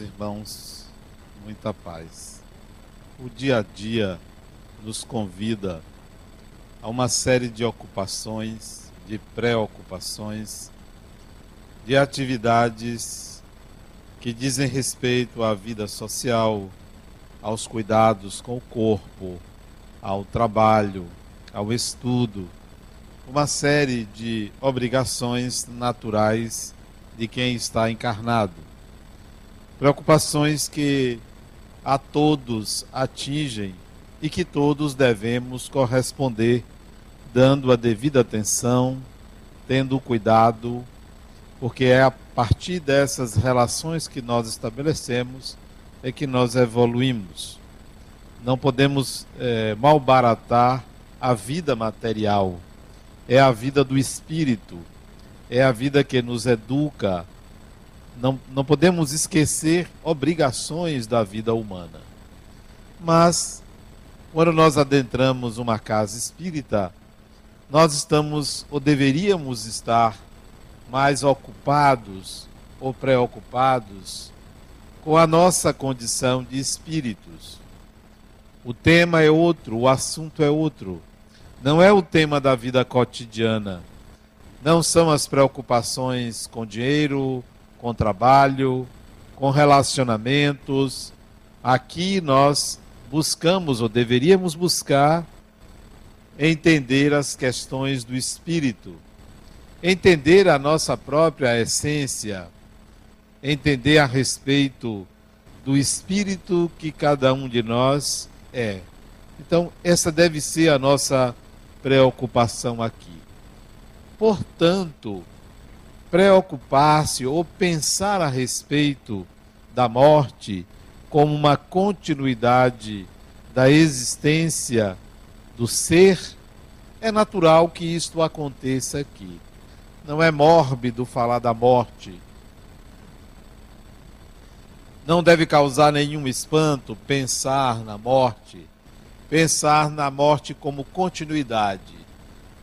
irmãos, muita paz. O dia a dia nos convida a uma série de ocupações, de preocupações, de atividades que dizem respeito à vida social, aos cuidados com o corpo, ao trabalho, ao estudo, uma série de obrigações naturais de quem está encarnado. Preocupações que a todos atingem e que todos devemos corresponder, dando a devida atenção, tendo cuidado, porque é a partir dessas relações que nós estabelecemos é que nós evoluímos. Não podemos é, malbaratar a vida material, é a vida do espírito, é a vida que nos educa. Não, não podemos esquecer obrigações da vida humana. Mas, quando nós adentramos uma casa espírita, nós estamos, ou deveríamos estar, mais ocupados ou preocupados com a nossa condição de espíritos. O tema é outro, o assunto é outro. Não é o tema da vida cotidiana. Não são as preocupações com dinheiro, com trabalho, com relacionamentos. Aqui nós buscamos, ou deveríamos buscar, entender as questões do espírito, entender a nossa própria essência entender a respeito do espírito que cada um de nós é. Então, essa deve ser a nossa preocupação aqui. Portanto, preocupar-se ou pensar a respeito da morte como uma continuidade da existência do ser, é natural que isto aconteça aqui. Não é mórbido falar da morte não deve causar nenhum espanto pensar na morte, pensar na morte como continuidade.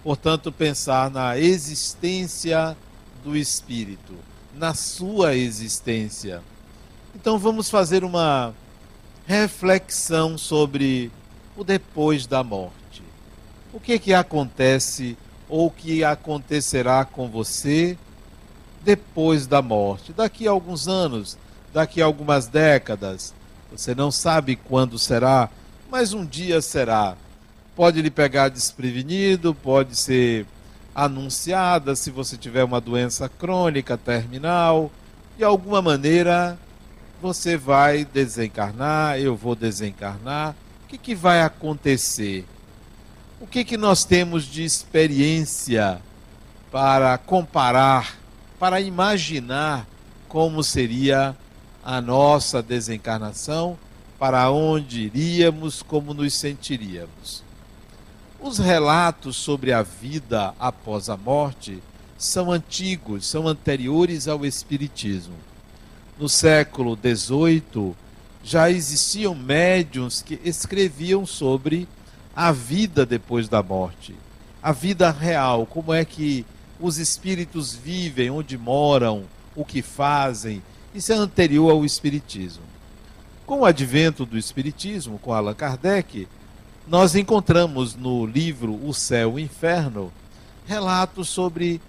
Portanto, pensar na existência do espírito, na sua existência. Então, vamos fazer uma reflexão sobre o depois da morte. O que que acontece ou que acontecerá com você depois da morte? Daqui a alguns anos, daqui a algumas décadas. Você não sabe quando será, mas um dia será. Pode lhe pegar desprevenido, pode ser anunciada se você tiver uma doença crônica terminal. De alguma maneira você vai desencarnar, eu vou desencarnar. O que, que vai acontecer? O que, que nós temos de experiência para comparar, para imaginar como seria a nossa desencarnação, para onde iríamos, como nos sentiríamos. Os relatos sobre a vida após a morte são antigos, são anteriores ao Espiritismo. No século XVIII, já existiam médiums que escreviam sobre a vida depois da morte, a vida real, como é que os espíritos vivem, onde moram, o que fazem, isso é anterior ao Espiritismo. Com o advento do Espiritismo, com Allan Kardec, nós encontramos no livro O Céu e o Inferno relatos sobre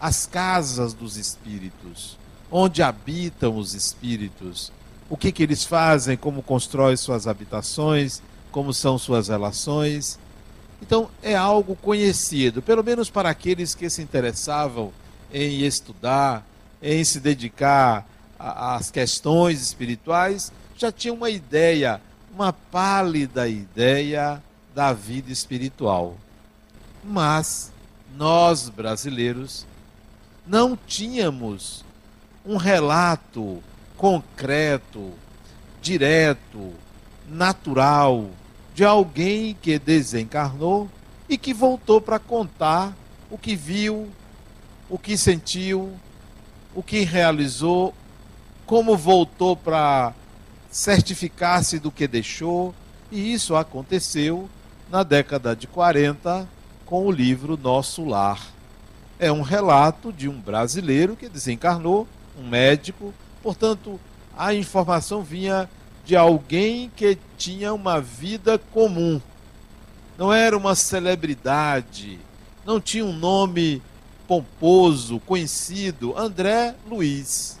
as casas dos espíritos, onde habitam os espíritos, o que, que eles fazem, como constroem suas habitações, como são suas relações. Então, é algo conhecido, pelo menos para aqueles que se interessavam em estudar, em se dedicar as questões espirituais, já tinha uma ideia, uma pálida ideia da vida espiritual. Mas nós brasileiros não tínhamos um relato concreto, direto, natural de alguém que desencarnou e que voltou para contar o que viu, o que sentiu, o que realizou como voltou para certificar-se do que deixou, e isso aconteceu na década de 40 com o livro Nosso Lar. É um relato de um brasileiro que desencarnou, um médico, portanto, a informação vinha de alguém que tinha uma vida comum. Não era uma celebridade, não tinha um nome pomposo, conhecido, André Luiz.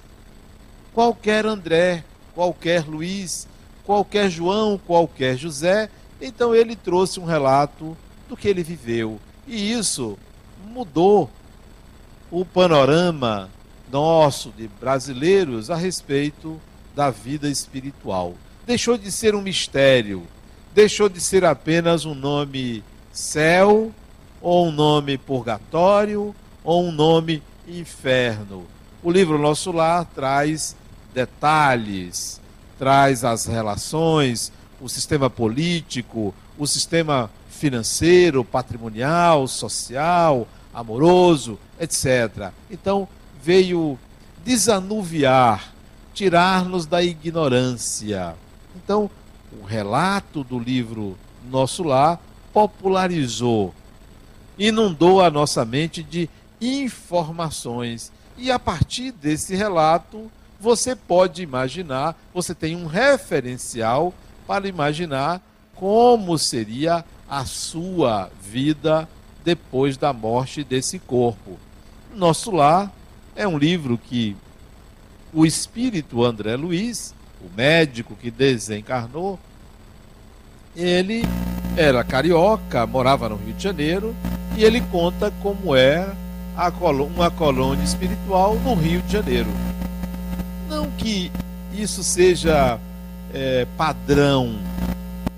Qualquer André, qualquer Luiz, qualquer João, qualquer José, então ele trouxe um relato do que ele viveu. E isso mudou o panorama nosso de brasileiros a respeito da vida espiritual. Deixou de ser um mistério, deixou de ser apenas um nome céu, ou um nome purgatório, ou um nome inferno. O livro Nosso Lar traz detalhes, traz as relações, o sistema político, o sistema financeiro, patrimonial, social, amoroso, etc. Então, veio desanuviar, tirar-nos da ignorância. Então, o relato do livro Nosso Lar popularizou, inundou a nossa mente de informações. E a partir desse relato, você pode imaginar, você tem um referencial para imaginar como seria a sua vida depois da morte desse corpo. Nosso Lar é um livro que o espírito André Luiz, o médico que desencarnou, ele era carioca, morava no Rio de Janeiro, e ele conta como é uma colônia espiritual no Rio de Janeiro. Que isso seja é, padrão,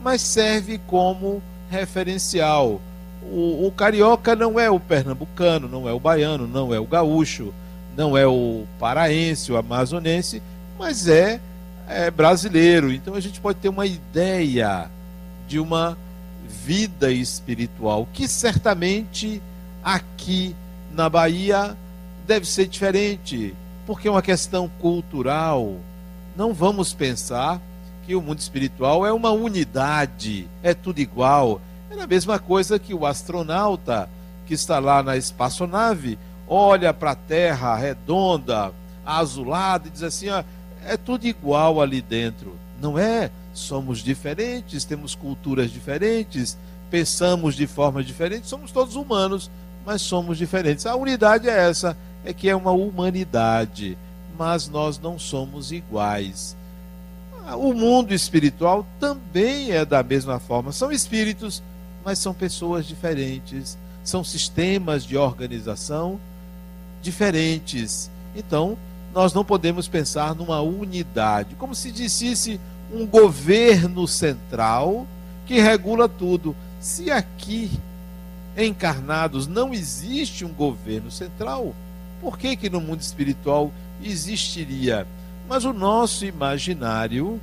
mas serve como referencial. O, o, carioca não é o pernambucano, não é o baiano, não é o gaúcho, não é o paraense, o amazonense, mas é, é brasileiro. Então a gente pode ter uma ideia de uma vida espiritual que certamente aqui na Bahia deve ser diferente, porque é uma questão cultural. Não vamos pensar que o mundo espiritual é uma unidade, é tudo igual. É a mesma coisa que o astronauta que está lá na espaçonave olha para a Terra redonda, azulada e diz assim: ó, é tudo igual ali dentro. Não é? Somos diferentes, temos culturas diferentes, pensamos de forma diferente, somos todos humanos, mas somos diferentes. A unidade é essa, é que é uma humanidade, mas nós não somos iguais. O mundo espiritual também é da mesma forma. São espíritos, mas são pessoas diferentes. São sistemas de organização diferentes. Então, nós não podemos pensar numa unidade, como se dissesse um governo central que regula tudo. Se aqui encarnados não existe um governo central, por que que no mundo espiritual existiria? Mas o nosso imaginário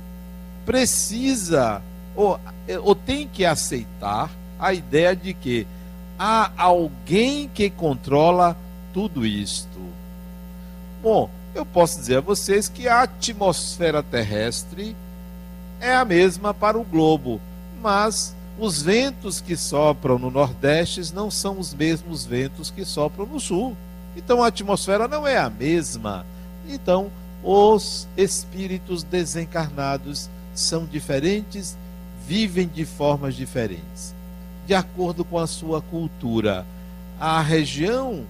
precisa ou, ou tem que aceitar a ideia de que há alguém que controla tudo isto. Bom, eu posso dizer a vocês que a atmosfera terrestre é a mesma para o globo, mas os ventos que sopram no Nordeste não são os mesmos ventos que sopram no Sul. Então a atmosfera não é a mesma. Então, os espíritos desencarnados são diferentes, vivem de formas diferentes, de acordo com a sua cultura. A região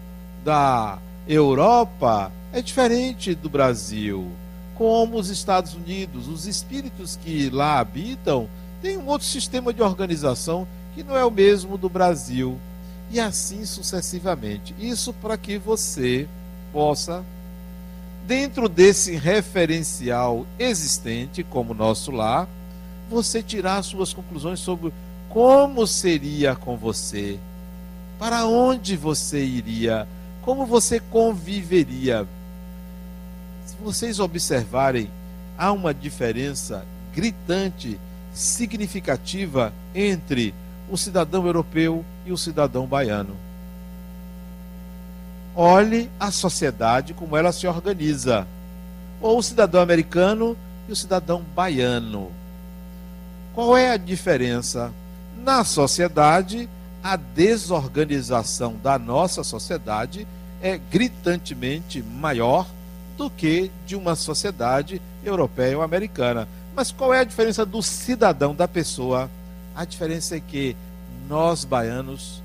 da Europa é diferente do Brasil, como os Estados Unidos. Os espíritos que lá habitam têm um outro sistema de organização que não é o mesmo do Brasil. E assim sucessivamente. Isso para que você possa dentro desse referencial existente, como nosso lar, você tirar suas conclusões sobre como seria com você, para onde você iria, como você conviveria. Se vocês observarem, há uma diferença gritante, significativa entre o cidadão europeu e o cidadão baiano. Olhe a sociedade como ela se organiza. Ou o cidadão americano e o cidadão baiano. Qual é a diferença? Na sociedade, a desorganização da nossa sociedade é gritantemente maior do que de uma sociedade europeia ou americana. Mas qual é a diferença do cidadão, da pessoa? A diferença é que nós baianos,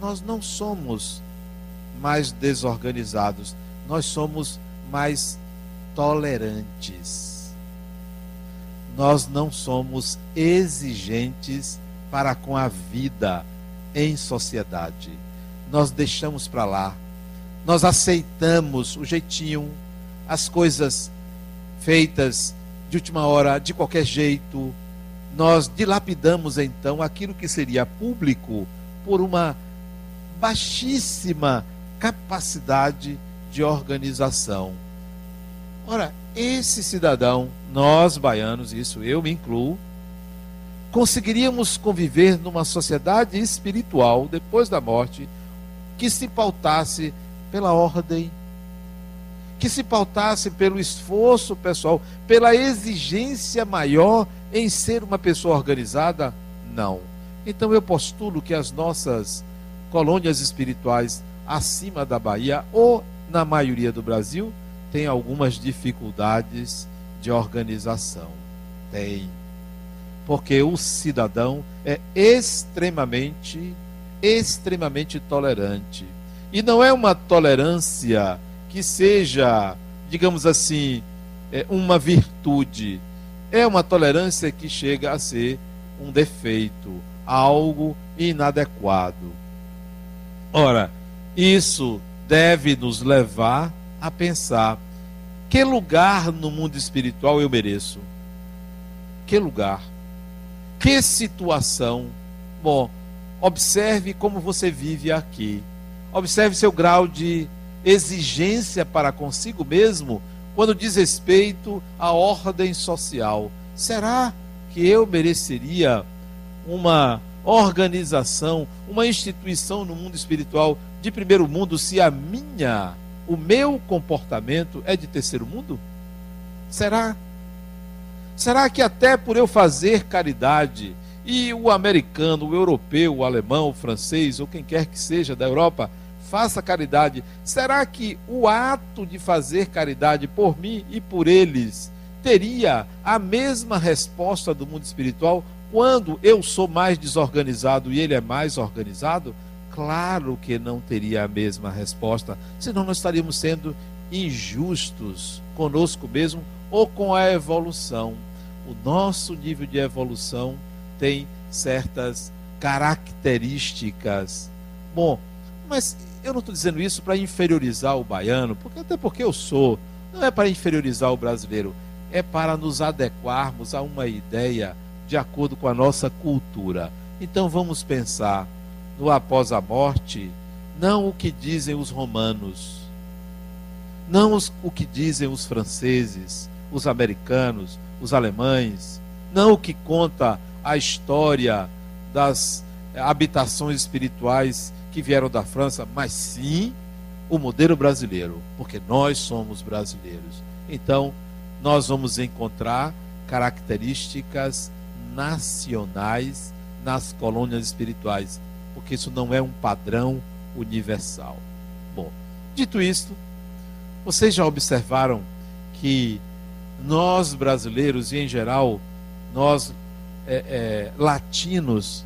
nós não somos mais desorganizados, nós somos mais tolerantes. Nós não somos exigentes para com a vida em sociedade. Nós deixamos para lá. Nós aceitamos o jeitinho, as coisas feitas de última hora, de qualquer jeito. Nós dilapidamos então aquilo que seria público por uma baixíssima capacidade de organização. Ora, esse cidadão, nós baianos, isso eu me incluo, conseguiríamos conviver numa sociedade espiritual depois da morte que se pautasse pela ordem, que se pautasse pelo esforço pessoal, pela exigência maior em ser uma pessoa organizada? Não. Então eu postulo que as nossas colônias espirituais acima da Bahia ou na maioria do Brasil tem algumas dificuldades de organização. Tem. Porque o cidadão é extremamente, extremamente tolerante. E não é uma tolerância que seja, digamos assim, é uma virtude. É uma tolerância que chega a ser um defeito, algo inadequado. Ora, isso deve nos levar a pensar: que lugar no mundo espiritual eu mereço? Que lugar? Que situação? Bom, observe como você vive aqui. Observe seu grau de exigência para consigo mesmo quando diz respeito à ordem social. Será que eu mereceria uma organização, uma instituição no mundo espiritual de primeiro mundo se a minha o meu comportamento é de terceiro mundo? Será? Será que até por eu fazer caridade e o americano, o europeu, o alemão, o francês ou quem quer que seja da Europa faça caridade, será que o ato de fazer caridade por mim e por eles teria a mesma resposta do mundo espiritual quando eu sou mais desorganizado e ele é mais organizado? Claro que não teria a mesma resposta, senão nós estaríamos sendo injustos conosco mesmo ou com a evolução. O nosso nível de evolução tem certas características. Bom, mas eu não estou dizendo isso para inferiorizar o baiano, porque até porque eu sou, não é para inferiorizar o brasileiro, é para nos adequarmos a uma ideia de acordo com a nossa cultura. Então vamos pensar no após a morte, não o que dizem os romanos, não os, o que dizem os franceses, os americanos, os alemães, não o que conta a história das habitações espirituais que vieram da França, mas sim o modelo brasileiro, porque nós somos brasileiros. Então, nós vamos encontrar características nacionais nas colônias espirituais porque isso não é um padrão universal. Bom, dito isto, vocês já observaram que nós brasileiros e em geral nós é, é, latinos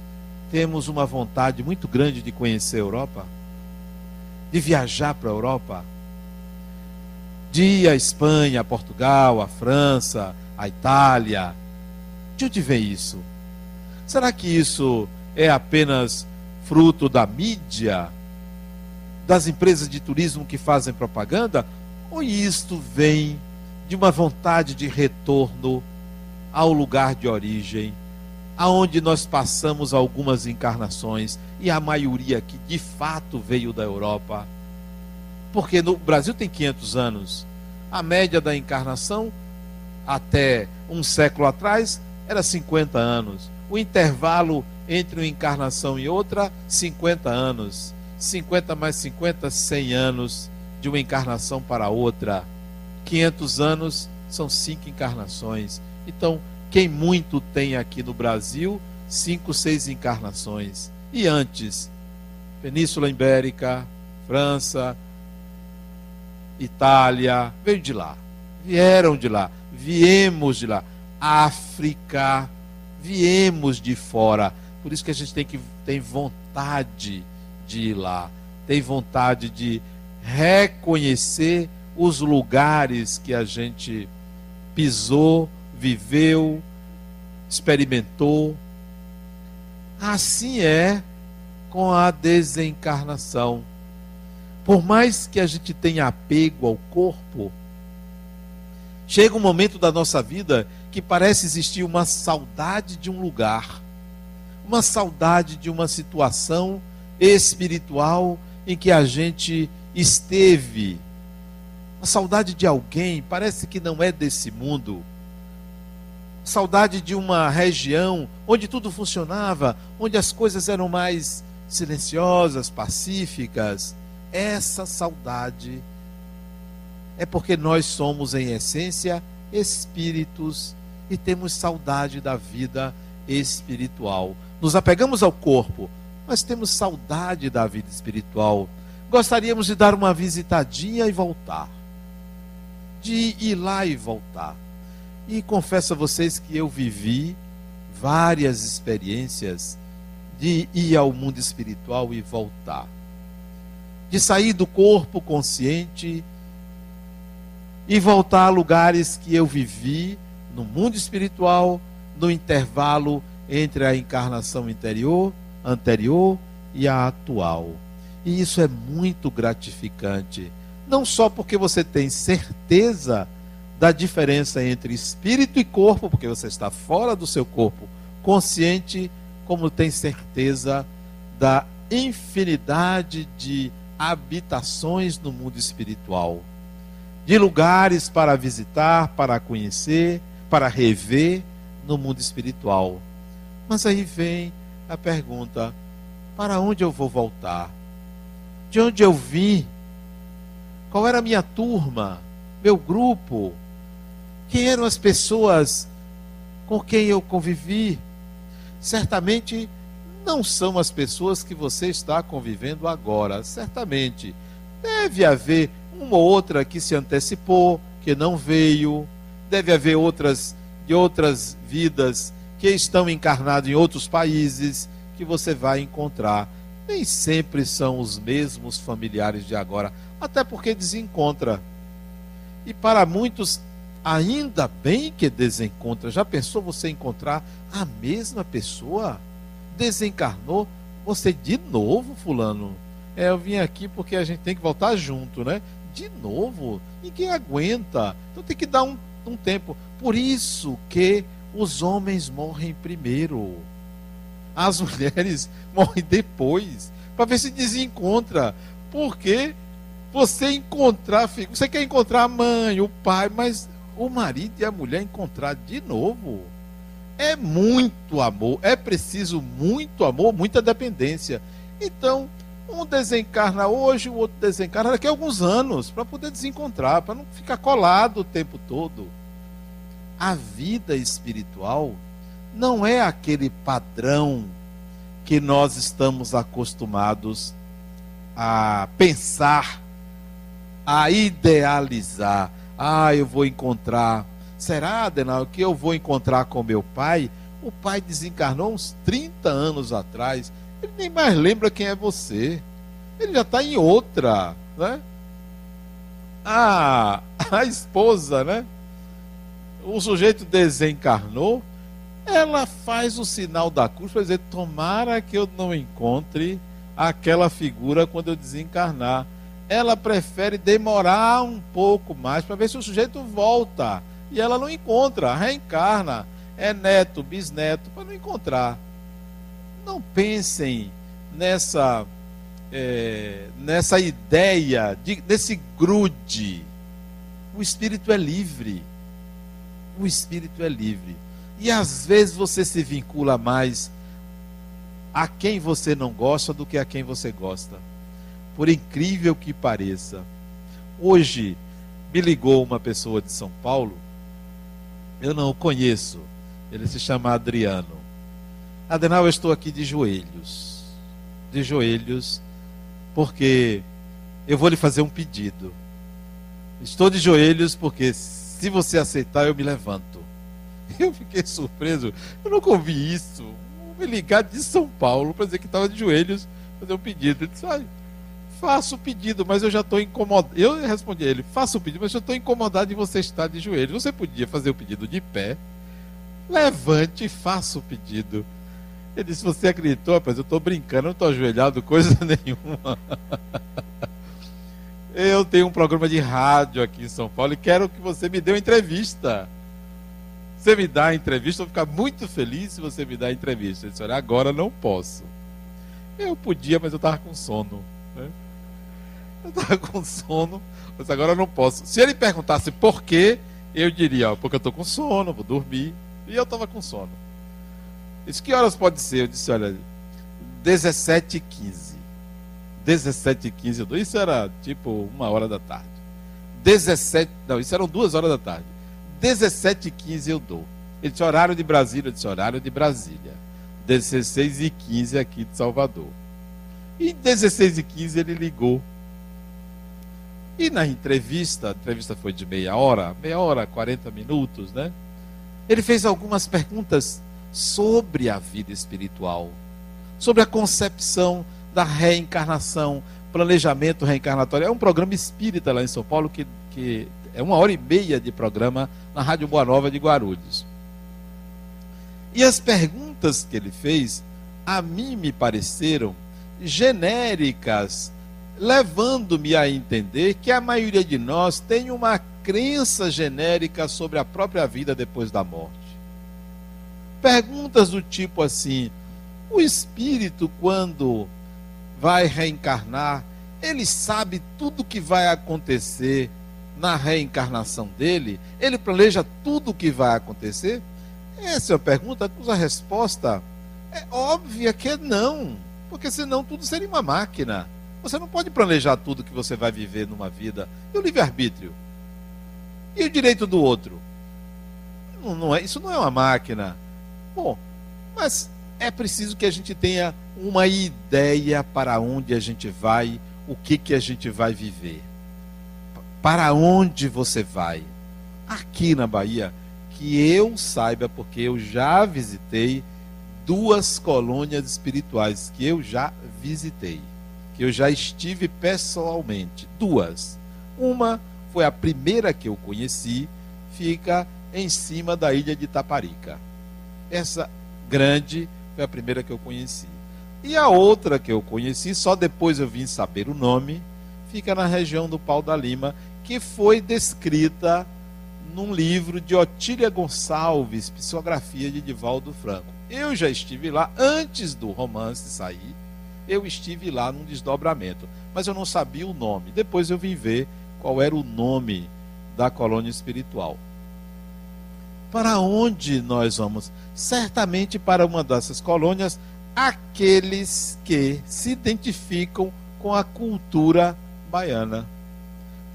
temos uma vontade muito grande de conhecer a Europa, de viajar para a Europa, de ir à Espanha, a Portugal, a França, a Itália. De onde vem isso? Será que isso é apenas fruto da mídia, das empresas de turismo que fazem propaganda, ou isto vem de uma vontade de retorno ao lugar de origem, aonde nós passamos algumas encarnações e a maioria que de fato veio da Europa? Porque no Brasil tem 500 anos. A média da encarnação até um século atrás era 50 anos. O intervalo entre uma encarnação e outra, 50 anos. 50 mais 50, 100 anos de uma encarnação para outra. 500 anos são cinco encarnações. Então, quem muito tem aqui no Brasil, cinco, seis encarnações. E antes, Península Ibérica, França, Itália, veio de lá. Vieram de lá. viemos de lá. África, viemos de fora. Por isso que a gente tem que tem vontade de ir lá, tem vontade de reconhecer os lugares que a gente pisou, viveu, experimentou. Assim é com a desencarnação. Por mais que a gente tenha apego ao corpo, chega um momento da nossa vida que parece existir uma saudade de um lugar, uma saudade de uma situação espiritual em que a gente esteve. A saudade de alguém, parece que não é desse mundo. Saudade de uma região onde tudo funcionava, onde as coisas eram mais silenciosas, pacíficas. Essa saudade é porque nós somos, em essência, espíritos e temos saudade da vida espiritual. Nos apegamos ao corpo, mas temos saudade da vida espiritual. Gostaríamos de dar uma visitadinha e voltar. De ir lá e voltar. E confesso a vocês que eu vivi várias experiências de ir ao mundo espiritual e voltar. De sair do corpo consciente e voltar a lugares que eu vivi no mundo espiritual, no intervalo entre a encarnação interior anterior e a atual. E isso é muito gratificante. Não só porque você tem certeza da diferença entre espírito e corpo, porque você está fora do seu corpo consciente, como tem certeza da infinidade de habitações no mundo espiritual, de lugares para visitar, para conhecer, para rever no mundo espiritual. Mas aí vem a pergunta: para onde eu vou voltar? De onde eu vim? Qual era a minha turma? Meu grupo? Quem eram as pessoas com quem eu convivi? Certamente não são as pessoas que você está convivendo agora. Certamente deve haver uma ou outra que se antecipou, que não veio. Deve haver outras de outras vidas que estão encarnados em outros países que você vai encontrar. Nem sempre são os mesmos familiares de agora, até porque desencontra. E para muitos, ainda bem que desencontra. Já pensou você encontrar a mesma pessoa? Desencarnou você de novo, fulano. É, eu vim aqui porque a gente tem que voltar junto, né? De novo, ninguém aguenta. Então tem que dar um, um tempo. Por isso que os homens morrem primeiro. As mulheres morrem depois. Para ver se desencontra. Porque você encontrar. Você quer encontrar a mãe, o pai, mas o marido e a mulher encontrar de novo. É muito amor. É preciso muito amor, muita dependência. Então, um desencarna hoje, o outro desencarna daqui a alguns anos, para poder desencontrar, para não ficar colado o tempo todo a vida espiritual não é aquele padrão que nós estamos acostumados a pensar, a idealizar. Ah, eu vou encontrar. Será, Adenal, que eu vou encontrar com meu pai? O pai desencarnou uns 30 anos atrás. Ele nem mais lembra quem é você. Ele já está em outra, né? Ah, a esposa, né? o sujeito desencarnou, ela faz o sinal da cruz para dizer: tomara que eu não encontre aquela figura quando eu desencarnar. Ela prefere demorar um pouco mais para ver se o sujeito volta. E ela não encontra, reencarna. É neto, bisneto, para não encontrar. Não pensem nessa, é, nessa ideia, de, desse grude. O espírito é livre o espírito é livre. E às vezes você se vincula mais a quem você não gosta do que a quem você gosta. Por incrível que pareça. Hoje me ligou uma pessoa de São Paulo, eu não o conheço, ele se chama Adriano. Adenal, eu estou aqui de joelhos. De joelhos, porque eu vou lhe fazer um pedido. Estou de joelhos porque Se você aceitar, eu me levanto. Eu fiquei surpreso. Eu nunca ouvi isso. Me ligar de São Paulo para dizer que estava de joelhos fazer um pedido. Ele disse, faço o pedido, mas eu já estou incomodado. Eu respondi a ele, faço o pedido, mas eu estou incomodado de você estar de joelhos. Você podia fazer o pedido de pé. Levante e faça o pedido. Ele disse, você acreditou? Rapaz, eu estou brincando, não estou ajoelhado coisa nenhuma. eu tenho um programa de rádio aqui em São Paulo e quero que você me dê uma entrevista. Você me dá a entrevista, eu vou ficar muito feliz se você me dá a entrevista. Ele disse, olha, agora não posso. Eu podia, mas eu estava com sono. Né? Eu estava com sono, mas agora não posso. Se ele perguntasse por quê, eu diria, ó, porque eu estou com sono, vou dormir. E eu estava com sono. Disse, que horas pode ser? Eu disse, olha, 17 h 15 17 h 15 Isso era tipo uma hora da tarde. 17, não, isso eram duas horas da tarde. 17 h 15 eu dou. Ele disse horário de Brasília, eu disse horário de Brasília. 16 h 15 aqui de Salvador. E 16 h 15 ele ligou. E na entrevista, a entrevista foi de meia hora, meia hora, 40 minutos, né? Ele fez algumas perguntas sobre a vida espiritual, sobre a concepção da reencarnação, planejamento reencarnatório. É um programa espírita lá em São Paulo que, que é uma hora e meia de programa na Rádio Boa Nova de Guarulhos. E as perguntas que ele fez, a mim me pareceram genéricas, levando-me a entender que a maioria de nós tem uma crença genérica sobre a própria vida depois da morte. Perguntas do tipo assim: o espírito, quando vai reencarnar, ele sabe tudo o que vai acontecer na reencarnação dele? Ele planeja tudo o que vai acontecer? Essa é uma pergunta cuja resposta é óbvia que é não, porque senão tudo seria uma máquina. Você não pode planejar tudo que você vai viver numa vida. E o livre-arbítrio? E o direito do outro? Não, não é, isso não é uma máquina. Bom, mas é preciso que a gente tenha uma ideia para onde a gente vai, o que, que a gente vai viver. Para onde você vai? Aqui na Bahia, que eu saiba, porque eu já visitei duas colônias espirituais que eu já visitei, eu já estive pessoalmente, duas. Uma foi a primeira que eu conheci, fica em cima da ilha de Taparica. Essa grande foi a primeira que eu conheci. E a outra que eu conheci, só depois eu vim saber o nome, fica na região do Pau da Lima, que foi descrita num livro de Otília Gonçalves, Psicografia de Divaldo Franco. Eu já estive lá antes do romance sair, eu estive lá num desdobramento, mas eu não sabia o nome. Depois eu vim ver qual era o nome da colônia espiritual. Para onde nós vamos? Certamente para uma dessas colônias, aqueles que se identificam com a cultura baiana.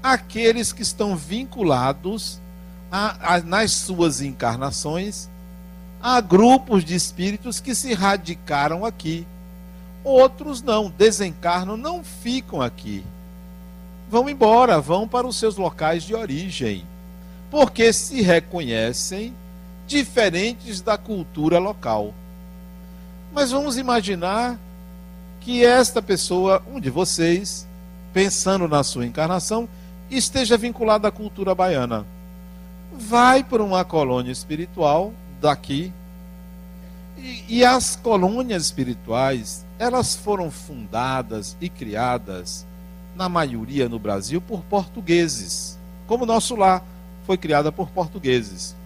Aqueles que estão vinculados a, a, nas suas encarnações a grupos de espíritos que se radicaram aqui. Outros não, desencarnam, não ficam aqui vão embora, vão para os seus locais de origem, porque se reconhecem diferentes da cultura local. Mas vamos imaginar que esta pessoa, um de vocês, pensando na sua encarnação, esteja vinculada à cultura baiana. Vai para uma colônia espiritual daqui. E, e as colônias espirituais, elas foram fundadas e criadas na maioria no Brasil, por portugueses. Como nosso lar foi criada por portugueses.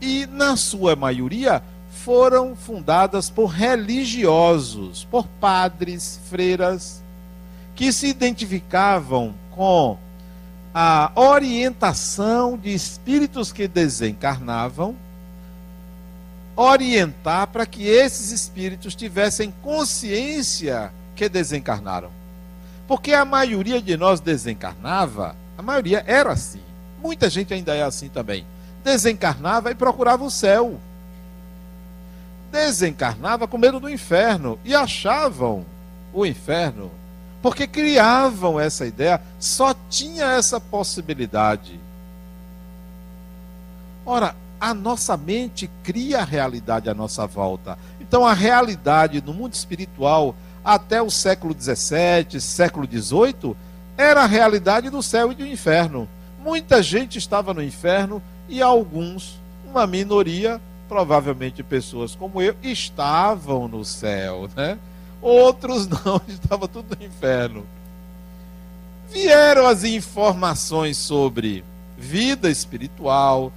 E, na sua maioria, foram fundadas por religiosos, por padres, freiras, que se identificavam com a orientação de espíritos que desencarnavam, orientar para que esses espíritos tivessem consciência que desencarnaram. Porque a maioria de nós desencarnava, a maioria era assim. Muita gente ainda é assim também. Desencarnava e procurava o céu. Desencarnava com medo do inferno e achavam o inferno. Porque criavam essa ideia, só tinha essa possibilidade. Ora, a nossa mente cria a realidade à nossa volta. Então, a realidade no mundo espiritual, até o século XVII, século XVIII, era a realidade do céu e do inferno. Muita gente estava no inferno e alguns, uma minoria, provavelmente pessoas como eu, estavam no céu, né? Outros não, estava tudo no inferno. Vieram as informações sobre vida espiritual,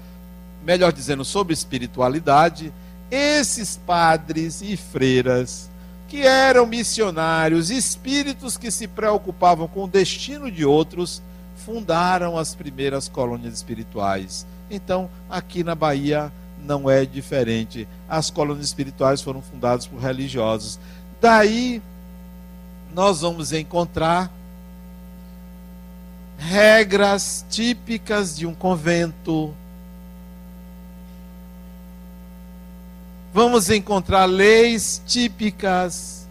melhor dizendo, sobre espiritualidade, esses padres e freiras que eram missionários, espíritos que se preocupavam com o destino de outros, fundaram as primeiras colônias espirituais. Então, aqui na Bahia não é diferente. As colônias espirituais foram fundadas por religiosos. Daí nós vamos encontrar regras típicas de um convento, vamos encontrar leis típicas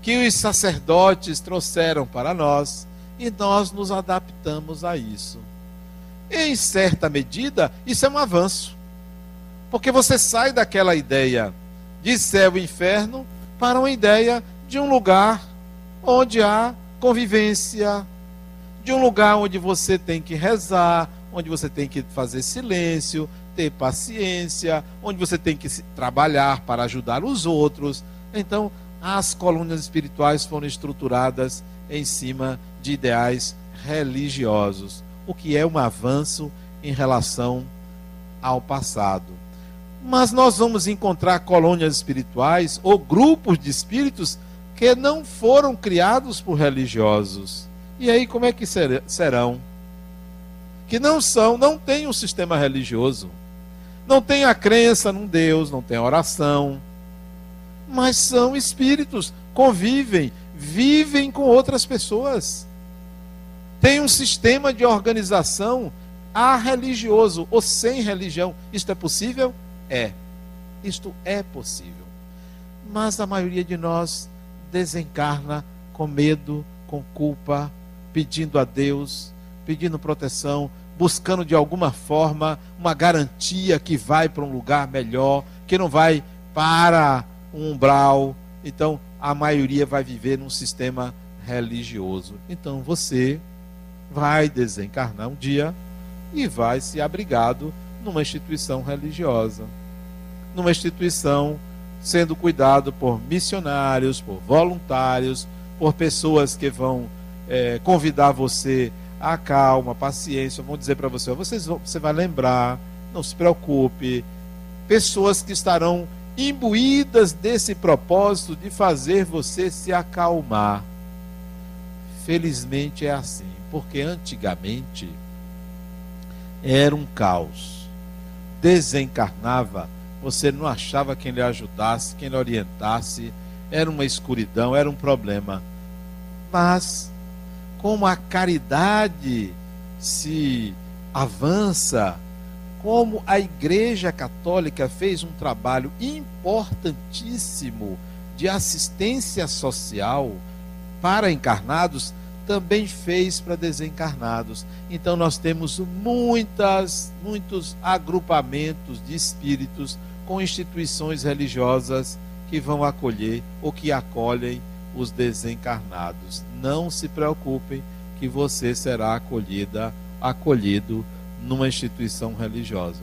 que os sacerdotes trouxeram para nós e nós nos adaptamos a isso. Em certa medida, isso é um avanço, porque você sai daquela ideia de céu e inferno para uma ideia de um lugar onde há convivência, de um lugar onde você tem que rezar, onde você tem que fazer silêncio, ter paciência, onde você tem que trabalhar para ajudar os outros. Então, as colônias espirituais foram estruturadas em cima de ideais religiosos, o que é um avanço em relação ao passado. Mas nós vamos encontrar colônias espirituais ou grupos de espíritos que não foram criados por religiosos. E aí, como é que serão? Que não são, não têm um sistema religioso não tem a crença num Deus, não tem a oração, mas são espíritos, convivem, vivem com outras pessoas. Tem um sistema de organização a religioso ou sem religião. Isto é possível? É. Isto é possível. Mas a maioria de nós desencarna com medo, com culpa, pedindo a Deus, pedindo proteção, buscando de alguma forma uma garantia que vai para um lugar melhor, que não vai para um umbral. Então, a maioria vai viver num sistema religioso. Então, você vai desencarnar um dia e vai se abrigado numa instituição religiosa, numa instituição sendo cuidado por missionários, por voluntários, por pessoas que vão é, convidar você a calma, a paciência, vão dizer para você, vocês vão, você vai lembrar, não se preocupe. Pessoas que estarão imbuídas desse propósito de fazer você se acalmar. Felizmente é assim, porque antigamente era um caos. Desencarnava, você não achava quem lhe ajudasse, quem lhe orientasse, era uma escuridão, era um problema. Mas como a caridade se avança, como a Igreja Católica fez um trabalho importantíssimo de assistência social para encarnados, também fez para desencarnados. Então nós temos muitas, muitos agrupamentos de espíritos com instituições religiosas que vão acolher ou que acolhem os desencarnados. Não se preocupem que você será acolhida, acolhido numa instituição religiosa.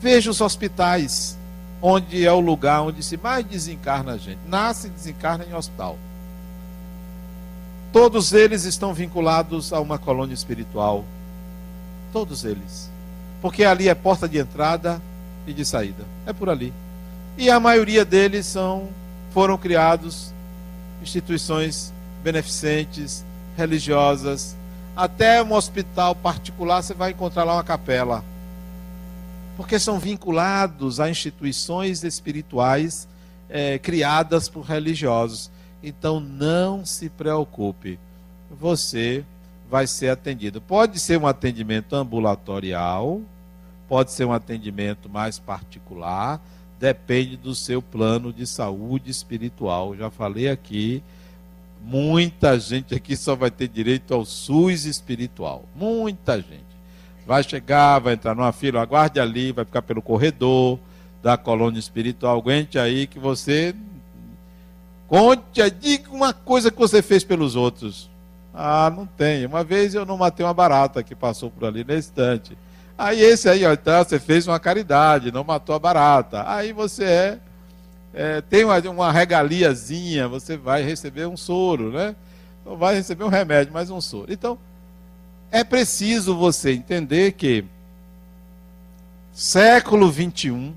Veja os hospitais, onde é o lugar onde se mais desencarna a gente. Nasce e desencarna em hospital. Todos eles estão vinculados a uma colônia espiritual. Todos eles. Porque ali é porta de entrada e de saída. É por ali. E a maioria deles são foram criados instituições beneficentes, religiosas, até um hospital particular você vai encontrar lá uma capela. Porque são vinculados a instituições espirituais é, criadas por religiosos. Então não se preocupe, você vai ser atendido. Pode ser um atendimento ambulatorial, pode ser um atendimento mais particular, depende do seu plano de saúde espiritual. Já falei aqui, muita gente aqui só vai ter direito ao SUS espiritual. Muita gente. Vai chegar, vai entrar numa fila, aguarde ali, vai ficar pelo corredor da colônia espiritual. Aguente aí que você. Conte, diga uma coisa que você fez pelos outros. Ah, não tem. Uma vez eu não matei uma barata que passou por ali na estante. Aí esse aí, ó, então você fez uma caridade, não matou a barata. Aí você é, é tem uma, uma regaliazinha, você vai receber um soro, né? Não vai receber um remédio, mas um soro. Então, é preciso você entender que século 21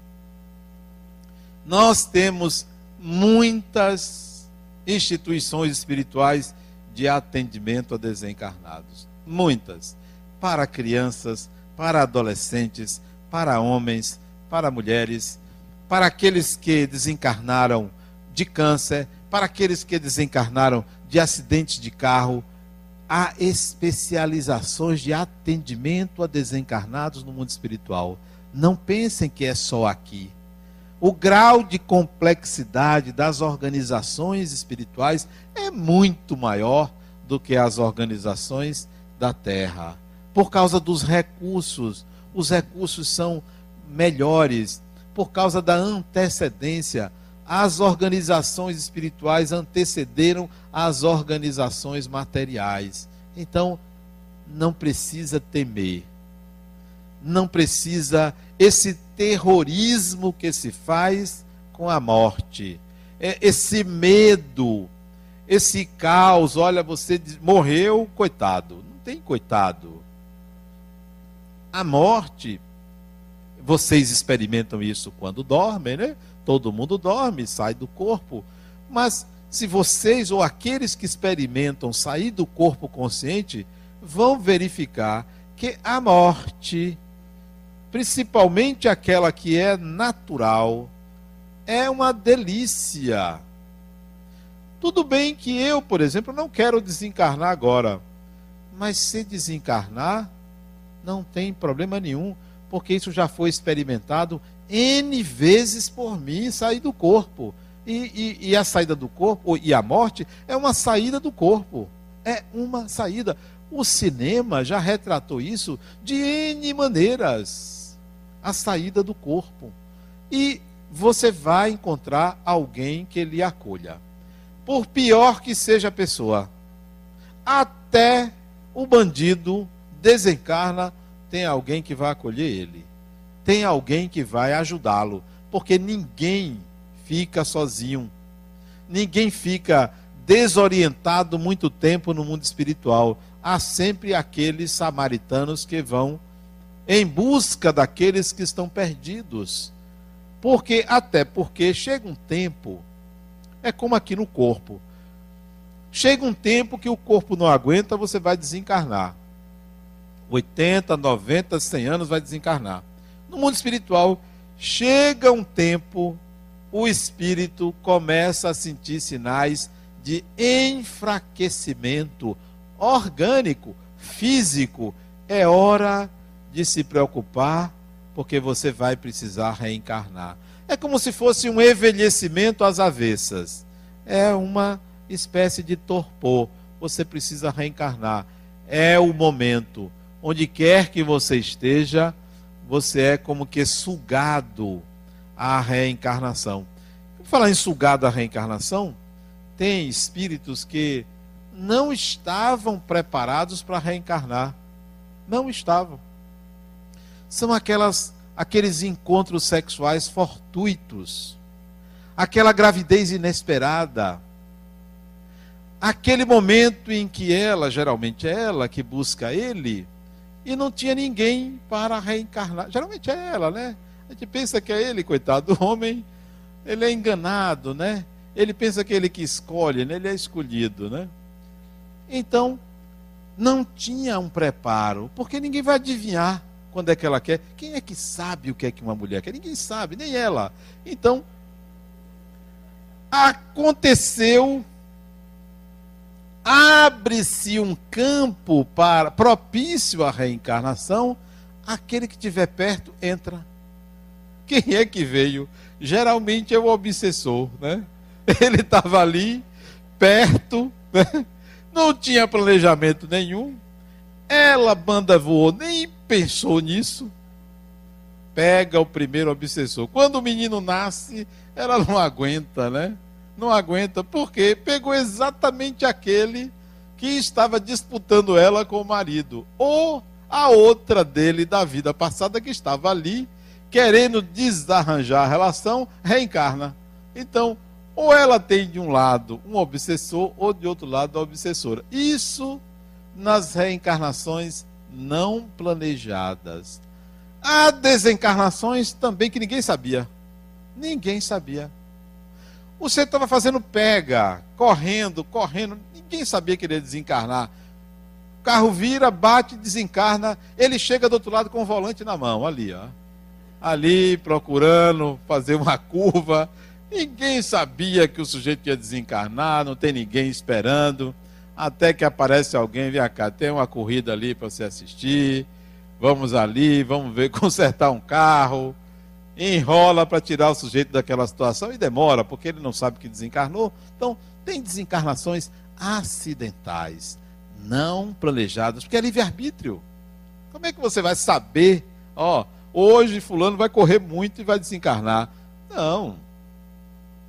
nós temos muitas instituições espirituais de atendimento a desencarnados. Muitas. Para crianças, para adolescentes, para homens, para mulheres, para aqueles que desencarnaram de câncer, para aqueles que desencarnaram de acidentes de carro, há especializações de atendimento a desencarnados no mundo espiritual. Não pensem que é só aqui. O grau de complexidade das organizações espirituais é muito maior do que as organizações da Terra. Por causa dos recursos, os recursos são melhores, por causa da antecedência as organizações espirituais antecederam as organizações materiais. Então, não precisa temer. Não precisa esse terrorismo que se faz com a morte. É esse medo, esse caos. Olha, você morreu, coitado. Não tem coitado. A morte, vocês experimentam isso quando dormem, né? Todo mundo dorme, sai do corpo. Mas se vocês ou aqueles que experimentam sair do corpo consciente vão verificar que a morte, principalmente aquela que é natural, é uma delícia. Tudo bem que eu, por exemplo, não quero desencarnar agora, mas se desencarnar, não tem problema nenhum, porque isso já foi experimentado N vezes por mim sair do corpo. E, e, e, a saída do corpo, e a morte, é uma saída do corpo. É uma saída. O cinema já retratou isso de N maneiras. A saída do corpo. E você vai encontrar alguém que lhe acolha. Por pior que seja a pessoa. Até o bandido desencarna, tem alguém que vai acolher ele tem alguém que vai ajudá-lo, porque ninguém fica sozinho. Ninguém fica desorientado muito tempo no mundo espiritual. Há sempre aqueles samaritanos que vão em busca daqueles que estão perdidos. Porque até porque chega um tempo, é como aqui no corpo. Chega um tempo que o corpo não aguenta, você vai desencarnar. 80, 90, 100 anos vai desencarnar. No mundo espiritual, chega um tempo, o espírito começa a sentir sinais de enfraquecimento orgânico, físico. É hora de se preocupar, porque você vai precisar reencarnar. É como se fosse um envelhecimento às avessas. É uma espécie de torpor. Você precisa reencarnar. É o momento. Onde quer que você esteja, você é como que sugado à reencarnação. Por falar em sugado à reencarnação, tem espíritos que não estavam preparados para reencarnar. Não estavam. São aquelas aqueles encontros sexuais fortuitos. Aquela gravidez inesperada. Aquele momento em que ela, geralmente ela que busca ele, e não tinha ninguém para reencarnar. Geralmente é ela, né? A gente pensa que é ele, coitado do homem, ele é enganado, né? Ele pensa que é ele que escolhe, né? ele é escolhido, né? Então, não tinha um preparo, porque ninguém vai adivinhar quando é que ela quer. Quem é que sabe o que é que uma mulher quer? Ninguém sabe, nem ela. Então, aconteceu abre-se um campo para propício à reencarnação, aquele que estiver perto entra. Quem é que veio? Geralmente é o obsessor, né? Ele estava ali, perto, né? não tinha planejamento nenhum. Ela, banda voou, nem pensou nisso? Pega o primeiro obsessor. Quando o menino nasce, ela não aguenta, né? Não aguenta, porque pegou exatamente aquele que estava disputando ela com o marido. Ou a outra dele da vida passada que estava ali, querendo desarranjar a relação, reencarna. Então, ou ela tem de um lado um obsessor, ou de outro lado a obsessora. Isso nas reencarnações não planejadas. Há desencarnações também que ninguém sabia. Ninguém sabia. Você estava fazendo pega, correndo, correndo, ninguém sabia que ele ia desencarnar. O carro vira, bate, desencarna, ele chega do outro lado com o volante na mão, ali, ó. Ali procurando fazer uma curva. Ninguém sabia que o sujeito ia desencarnar, não tem ninguém esperando. Até que aparece alguém, vem cá, tem uma corrida ali para você assistir. Vamos ali, vamos ver, consertar um carro enrola para tirar o sujeito daquela situação e demora, porque ele não sabe que desencarnou. Então, tem desencarnações acidentais, não planejadas, porque é livre-arbítrio. Como é que você vai saber, ó, hoje fulano vai correr muito e vai desencarnar? Não.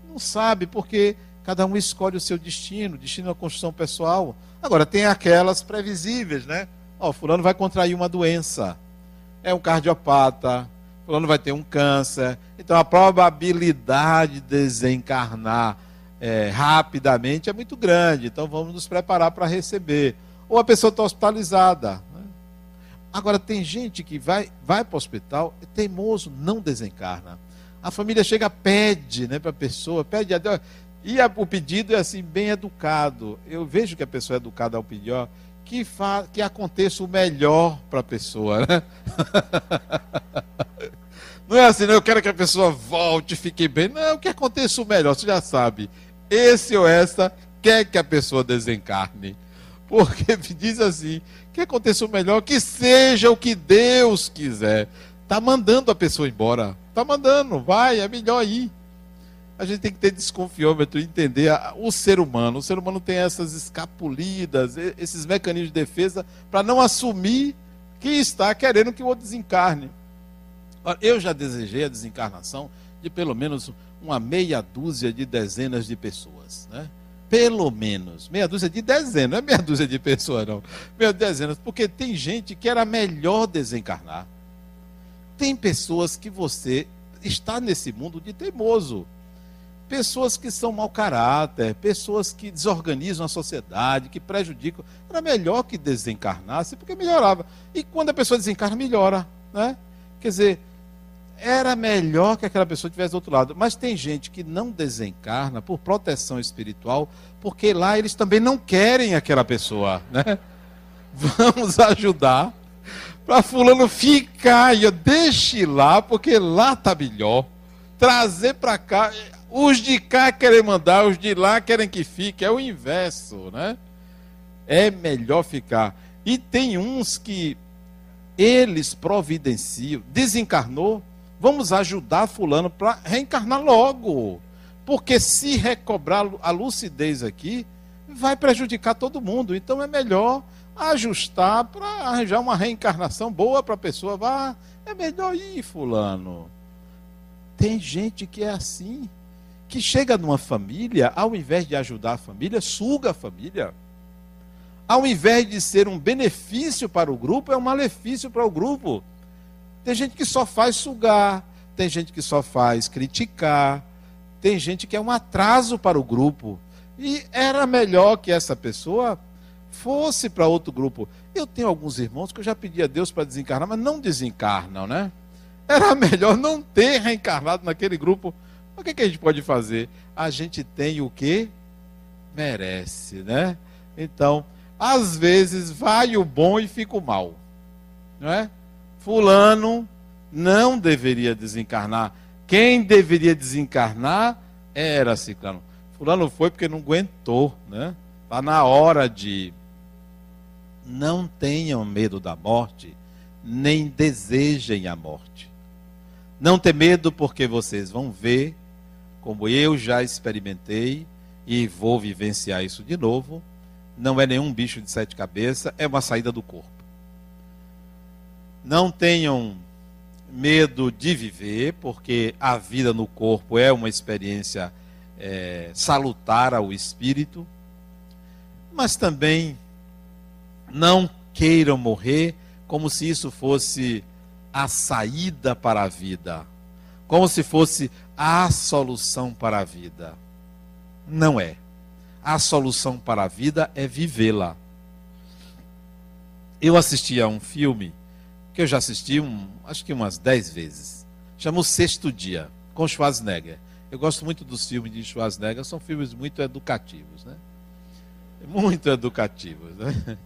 Não sabe, porque cada um escolhe o seu destino, destino é uma construção pessoal. Agora, tem aquelas previsíveis, né? Ó, fulano vai contrair uma doença. É um cardiopata, fulano vai ter um câncer. Então a probabilidade de desencarnar é, rapidamente é muito grande. Então vamos nos preparar para receber. Ou a pessoa está hospitalizada. Né? Agora, tem gente que vai, vai para o hospital, é teimoso, não desencarna. A família chega, pede né, para a pessoa, pede até. E a, o pedido é assim, bem educado. Eu vejo que a pessoa é educada ao pedir, ó, que, fa, que aconteça o melhor para a pessoa. Né? Não é assim, não, eu quero que a pessoa volte, fique bem. Não, que aconteça o melhor, você já sabe. Esse ou essa quer que a pessoa desencarne. Porque diz assim, que aconteça o melhor, que seja o que Deus quiser. Está mandando a pessoa embora. Está mandando, vai, é melhor ir. A gente tem que ter desconfiômetro, entender o ser humano. O ser humano tem essas escapulidas, esses mecanismos de defesa, para não assumir que está querendo que o outro desencarne. Eu já desejei a desencarnação de pelo menos uma meia dúzia de dezenas de pessoas, né? Pelo menos. Meia dúzia de dezenas, não é meia dúzia de pessoas, não. Meia dezenas, porque tem gente que era melhor desencarnar. Tem pessoas que você está nesse mundo de teimoso. Pessoas que são mau caráter, pessoas que desorganizam a sociedade, que prejudicam. Era melhor que desencarnasse, porque melhorava. E quando a pessoa desencarna, melhora. Né? Quer dizer, era melhor que aquela pessoa estivesse do outro lado. Mas tem gente que não desencarna por proteção espiritual, porque lá eles também não querem aquela pessoa, né? Vamos ajudar para fulano ficar e deixe lá, porque lá tá melhor. Trazer para cá, os de cá querem mandar, os de lá querem que fique, é o inverso, né? É melhor ficar. E tem uns que eles providenciam, desencarnou, Vamos ajudar fulano para reencarnar logo. Porque se recobrar a lucidez aqui, vai prejudicar todo mundo. Então é melhor ajustar para arranjar uma reencarnação boa para a pessoa. Vá, é melhor ir, fulano. Tem gente que é assim, que chega numa família, ao invés de ajudar a família, suga a família. Ao invés de ser um benefício para o grupo, é um malefício para o grupo. Tem gente que só faz sugar, tem gente que só faz criticar, tem gente que é um atraso para o grupo. E era melhor que essa pessoa fosse para outro grupo. Eu tenho alguns irmãos que eu já pedi a Deus para desencarnar, mas não desencarnam, né? Era melhor não ter reencarnado naquele grupo. O que, que a gente pode fazer? A gente tem o que merece, né? Então, às vezes vai o bom e fica o mal, não é? Fulano não deveria desencarnar. Quem deveria desencarnar era Ciclano. Fulano foi porque não aguentou, né? Está na hora de. Não tenham medo da morte, nem desejem a morte. Não tem medo porque vocês vão ver, como eu já experimentei e vou vivenciar isso de novo. Não é nenhum bicho de sete cabeças, é uma saída do corpo. Não tenham medo de viver, porque a vida no corpo é uma experiência é, salutar ao espírito, mas também não queiram morrer como se isso fosse a saída para a vida, como se fosse a solução para a vida. Não é. A solução para a vida é vivê-la. Eu assisti a um filme que eu já assisti, um, acho que umas dez vezes. Chama O Sexto Dia, com Schwarzenegger. Eu gosto muito dos filmes de Schwarzenegger, são filmes muito educativos, né? Muito educativos, né?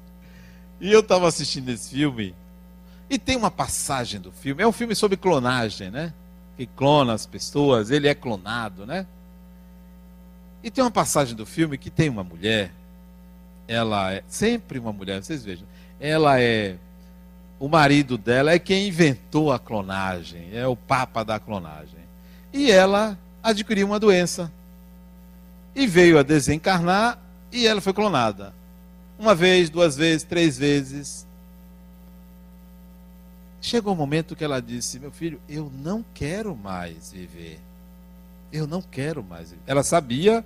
E eu estava assistindo esse filme, e tem uma passagem do filme, é um filme sobre clonagem, né? Que clona as pessoas, ele é clonado, né? E tem uma passagem do filme que tem uma mulher, ela é sempre uma mulher, vocês vejam, ela é o marido dela é quem inventou a clonagem, é o papa da clonagem. E ela adquiriu uma doença. E veio a desencarnar e ela foi clonada. Uma vez, duas vezes, três vezes. Chegou o um momento que ela disse: Meu filho, eu não quero mais viver. Eu não quero mais viver. Ela sabia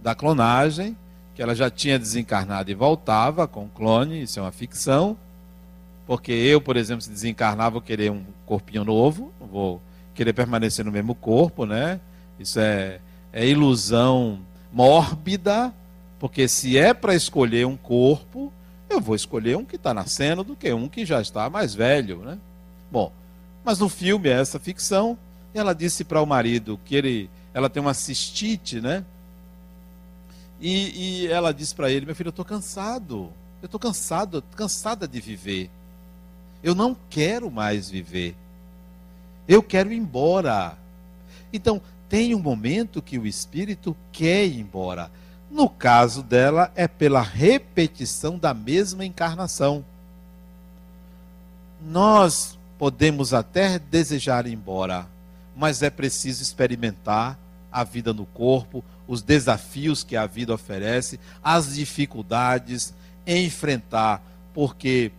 da clonagem, que ela já tinha desencarnado e voltava com clone, isso é uma ficção. Porque eu, por exemplo, se desencarnar, vou querer um corpinho novo, vou querer permanecer no mesmo corpo, né? Isso é, é ilusão mórbida, porque se é para escolher um corpo, eu vou escolher um que está nascendo do que um que já está mais velho, né? Bom, mas no filme, é essa ficção, ela disse para o marido que ele, ela tem uma cistite, né? E, e ela disse para ele: Meu filho, eu estou cansado. Eu estou cansado, cansada de viver. Eu não quero mais viver. Eu quero ir embora. Então, tem um momento que o espírito quer ir embora. No caso dela, é pela repetição da mesma encarnação. Nós podemos até desejar ir embora, mas é preciso experimentar a vida no corpo, os desafios que a vida oferece, as dificuldades, enfrentar, porque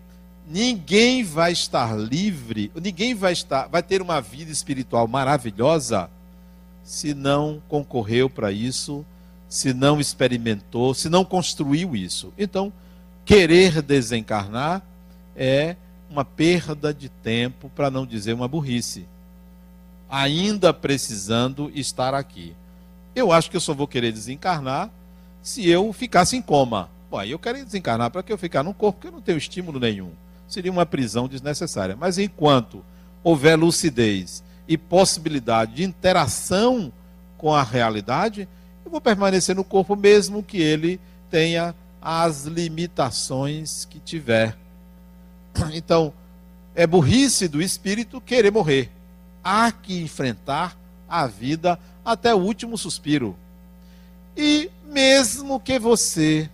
ninguém vai estar livre, ninguém vai estar, vai ter uma vida espiritual maravilhosa se não concorreu para isso, se não experimentou, se não construiu isso. Então, querer desencarnar é uma perda de tempo, para não dizer uma burrice. Ainda precisando estar aqui. Eu acho que eu só vou querer desencarnar se eu ficasse em coma. Bom, aí eu quero desencarnar para que eu ficar num corpo que eu não tenho estímulo nenhum seria uma prisão desnecessária. Mas enquanto houver lucidez e possibilidade de interação com a realidade, vou permanecer no corpo mesmo que ele tenha as limitações que tiver. Então, é burrice do espírito querer morrer. Há que enfrentar a vida até o último suspiro. E mesmo que você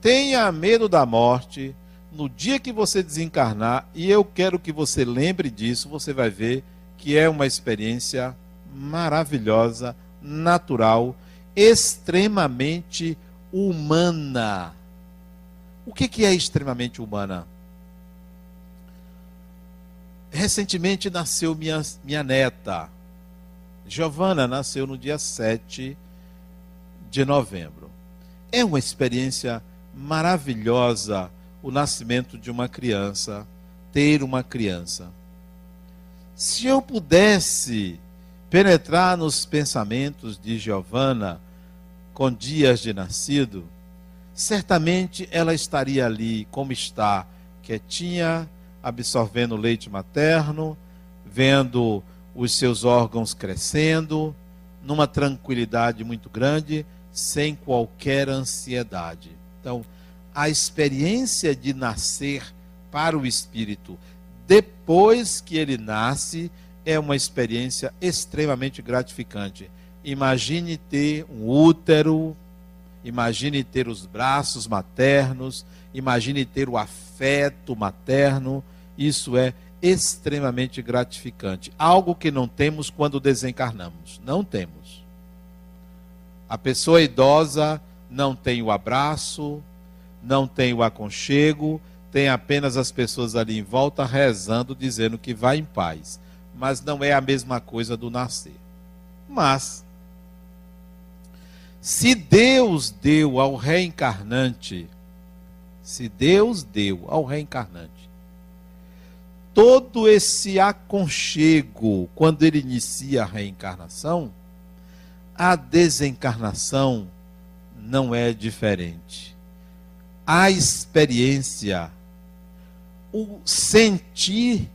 tenha medo da morte, no dia que você desencarnar, e eu quero que você lembre disso, você vai ver que é uma experiência maravilhosa, natural, extremamente humana. O que, que é extremamente humana? Recentemente nasceu minha, minha neta. Giovana nasceu no dia 7 de novembro. É uma experiência maravilhosa o nascimento de uma criança, ter uma criança. Se eu pudesse penetrar nos pensamentos de Giovanna com dias de nascido, certamente ela estaria ali como está, quietinha, absorvendo leite materno, vendo os seus órgãos crescendo, numa tranquilidade muito grande, sem qualquer ansiedade. Então, a experiência de nascer para o espírito depois que ele nasce é uma experiência extremamente gratificante. Imagine ter um útero, imagine ter os braços maternos, imagine ter o afeto materno. Isso é extremamente gratificante. Algo que não temos quando desencarnamos. Não temos. A pessoa idosa não tem o abraço, não tem o aconchego, tem apenas as pessoas ali em volta rezando, dizendo que vai em paz. Mas não é a mesma coisa do nascer. Mas, se Deus deu ao reencarnante, se Deus deu ao reencarnante todo esse aconchego quando ele inicia a reencarnação, a desencarnação não é diferente. A experiência, o sentir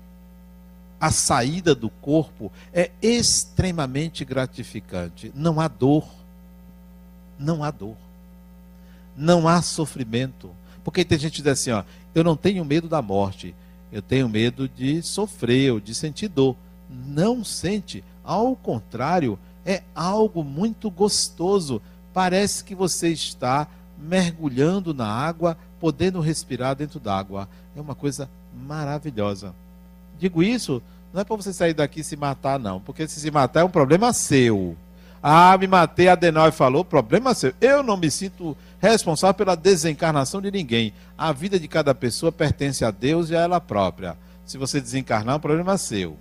a saída do corpo é extremamente gratificante. Não há dor. Não há dor. Não há sofrimento. Porque tem gente que diz assim, ó, eu não tenho medo da morte eu tenho medo de sofrer ou de sentir dor. Não sente, ao contrário, é algo muito gostoso. Parece que você está mergulhando na água, podendo respirar dentro d'água. É uma coisa maravilhosa. Digo isso, não é para você sair daqui e se matar, não, porque se se matar é um problema seu. Ah, me matei, Adenauer falou, problema seu. Eu não me sinto responsável pela desencarnação de ninguém. A vida de cada pessoa pertence a Deus e a ela própria. Se você desencarnar, é um problema seu.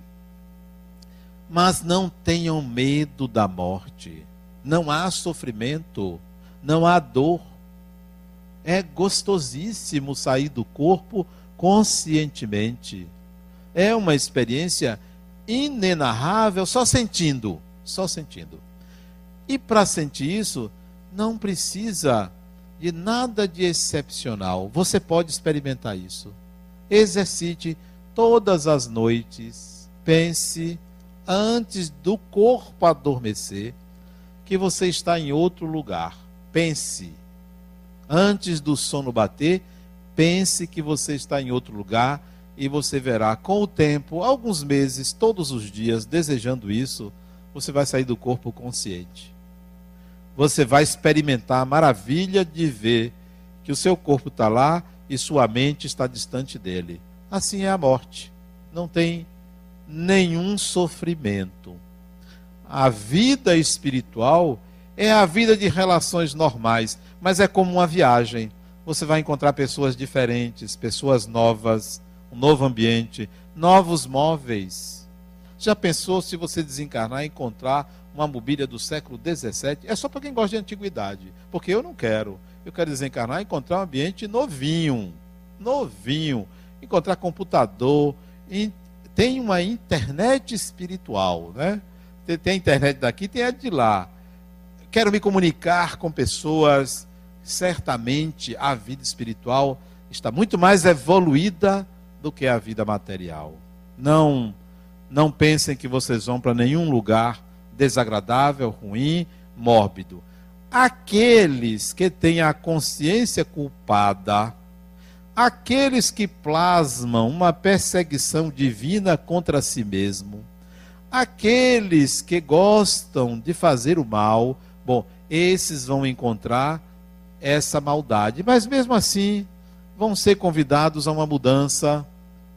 Mas não tenham medo da morte. Não há sofrimento, não há dor. É gostosíssimo sair do corpo conscientemente. É uma experiência inenarrável só sentindo, só sentindo. E para sentir isso, não precisa de nada de excepcional. Você pode experimentar isso. Exercite todas as noites. Pense antes do corpo adormecer que você está em outro lugar. Pense. Antes do sono bater, pense que você está em outro lugar e você verá com o tempo, alguns meses, todos os dias, desejando isso, você vai sair do corpo consciente você vai experimentar a maravilha de ver que o seu corpo está lá e sua mente está distante dele. Assim é a morte. Não tem nenhum sofrimento. A vida espiritual é a vida de relações normais, mas é como uma viagem. Você vai encontrar pessoas diferentes, pessoas novas, um novo ambiente, novos móveis. Já pensou se você desencarnar e encontrar uma mobília do século XVII, é só para quem gosta de antiguidade. Porque eu não quero. Eu quero desencarnar e encontrar um ambiente novinho. Novinho. Encontrar computador. Tem uma internet espiritual, né? Tem a internet daqui, tem a de lá. Quero me comunicar com pessoas. Certamente a vida espiritual está muito mais evoluída do que a vida material. Não, não pensem que vocês vão para nenhum lugar desagradável, ruim, mórbido. Aqueles que têm a consciência culpada, aqueles que plasmam uma perseguição divina contra si mesmo, aqueles que gostam de fazer o mal, bom, esses vão encontrar essa maldade, mas mesmo assim vão ser convidados a uma mudança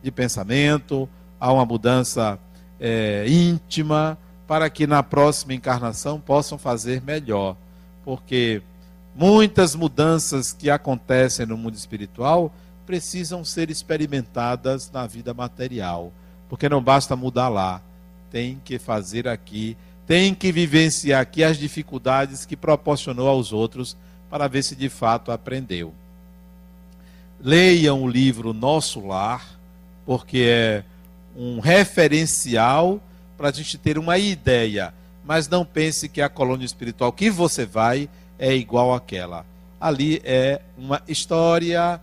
de pensamento, a uma mudança é, íntima, para que na próxima encarnação possam fazer melhor. Porque muitas mudanças que acontecem no mundo espiritual precisam ser experimentadas na vida material. Porque não basta mudar lá, tem que fazer aqui, tem que vivenciar aqui as dificuldades que proporcionou aos outros para ver se de fato aprendeu. Leiam o livro Nosso Lar, porque é um referencial para a gente ter uma ideia. Mas não pense que a colônia espiritual que você vai é igual àquela. Ali é uma história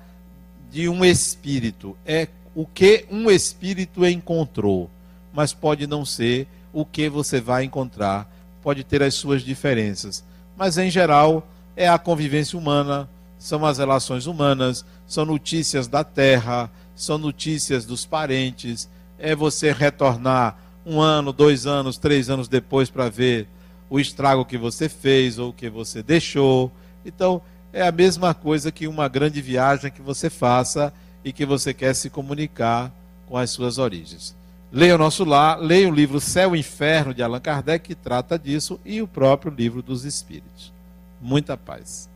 de um espírito. É o que um espírito encontrou. Mas pode não ser o que você vai encontrar. Pode ter as suas diferenças. Mas, em geral, é a convivência humana, são as relações humanas, são notícias da terra, são notícias dos parentes, é você retornar um ano, dois anos, três anos depois para ver o estrago que você fez ou que você deixou. Então, é a mesma coisa que uma grande viagem que você faça e que você quer se comunicar com as suas origens. Leia o nosso lá, leia o livro Céu e Inferno de Allan Kardec, que trata disso, e o próprio livro dos Espíritos. Muita paz.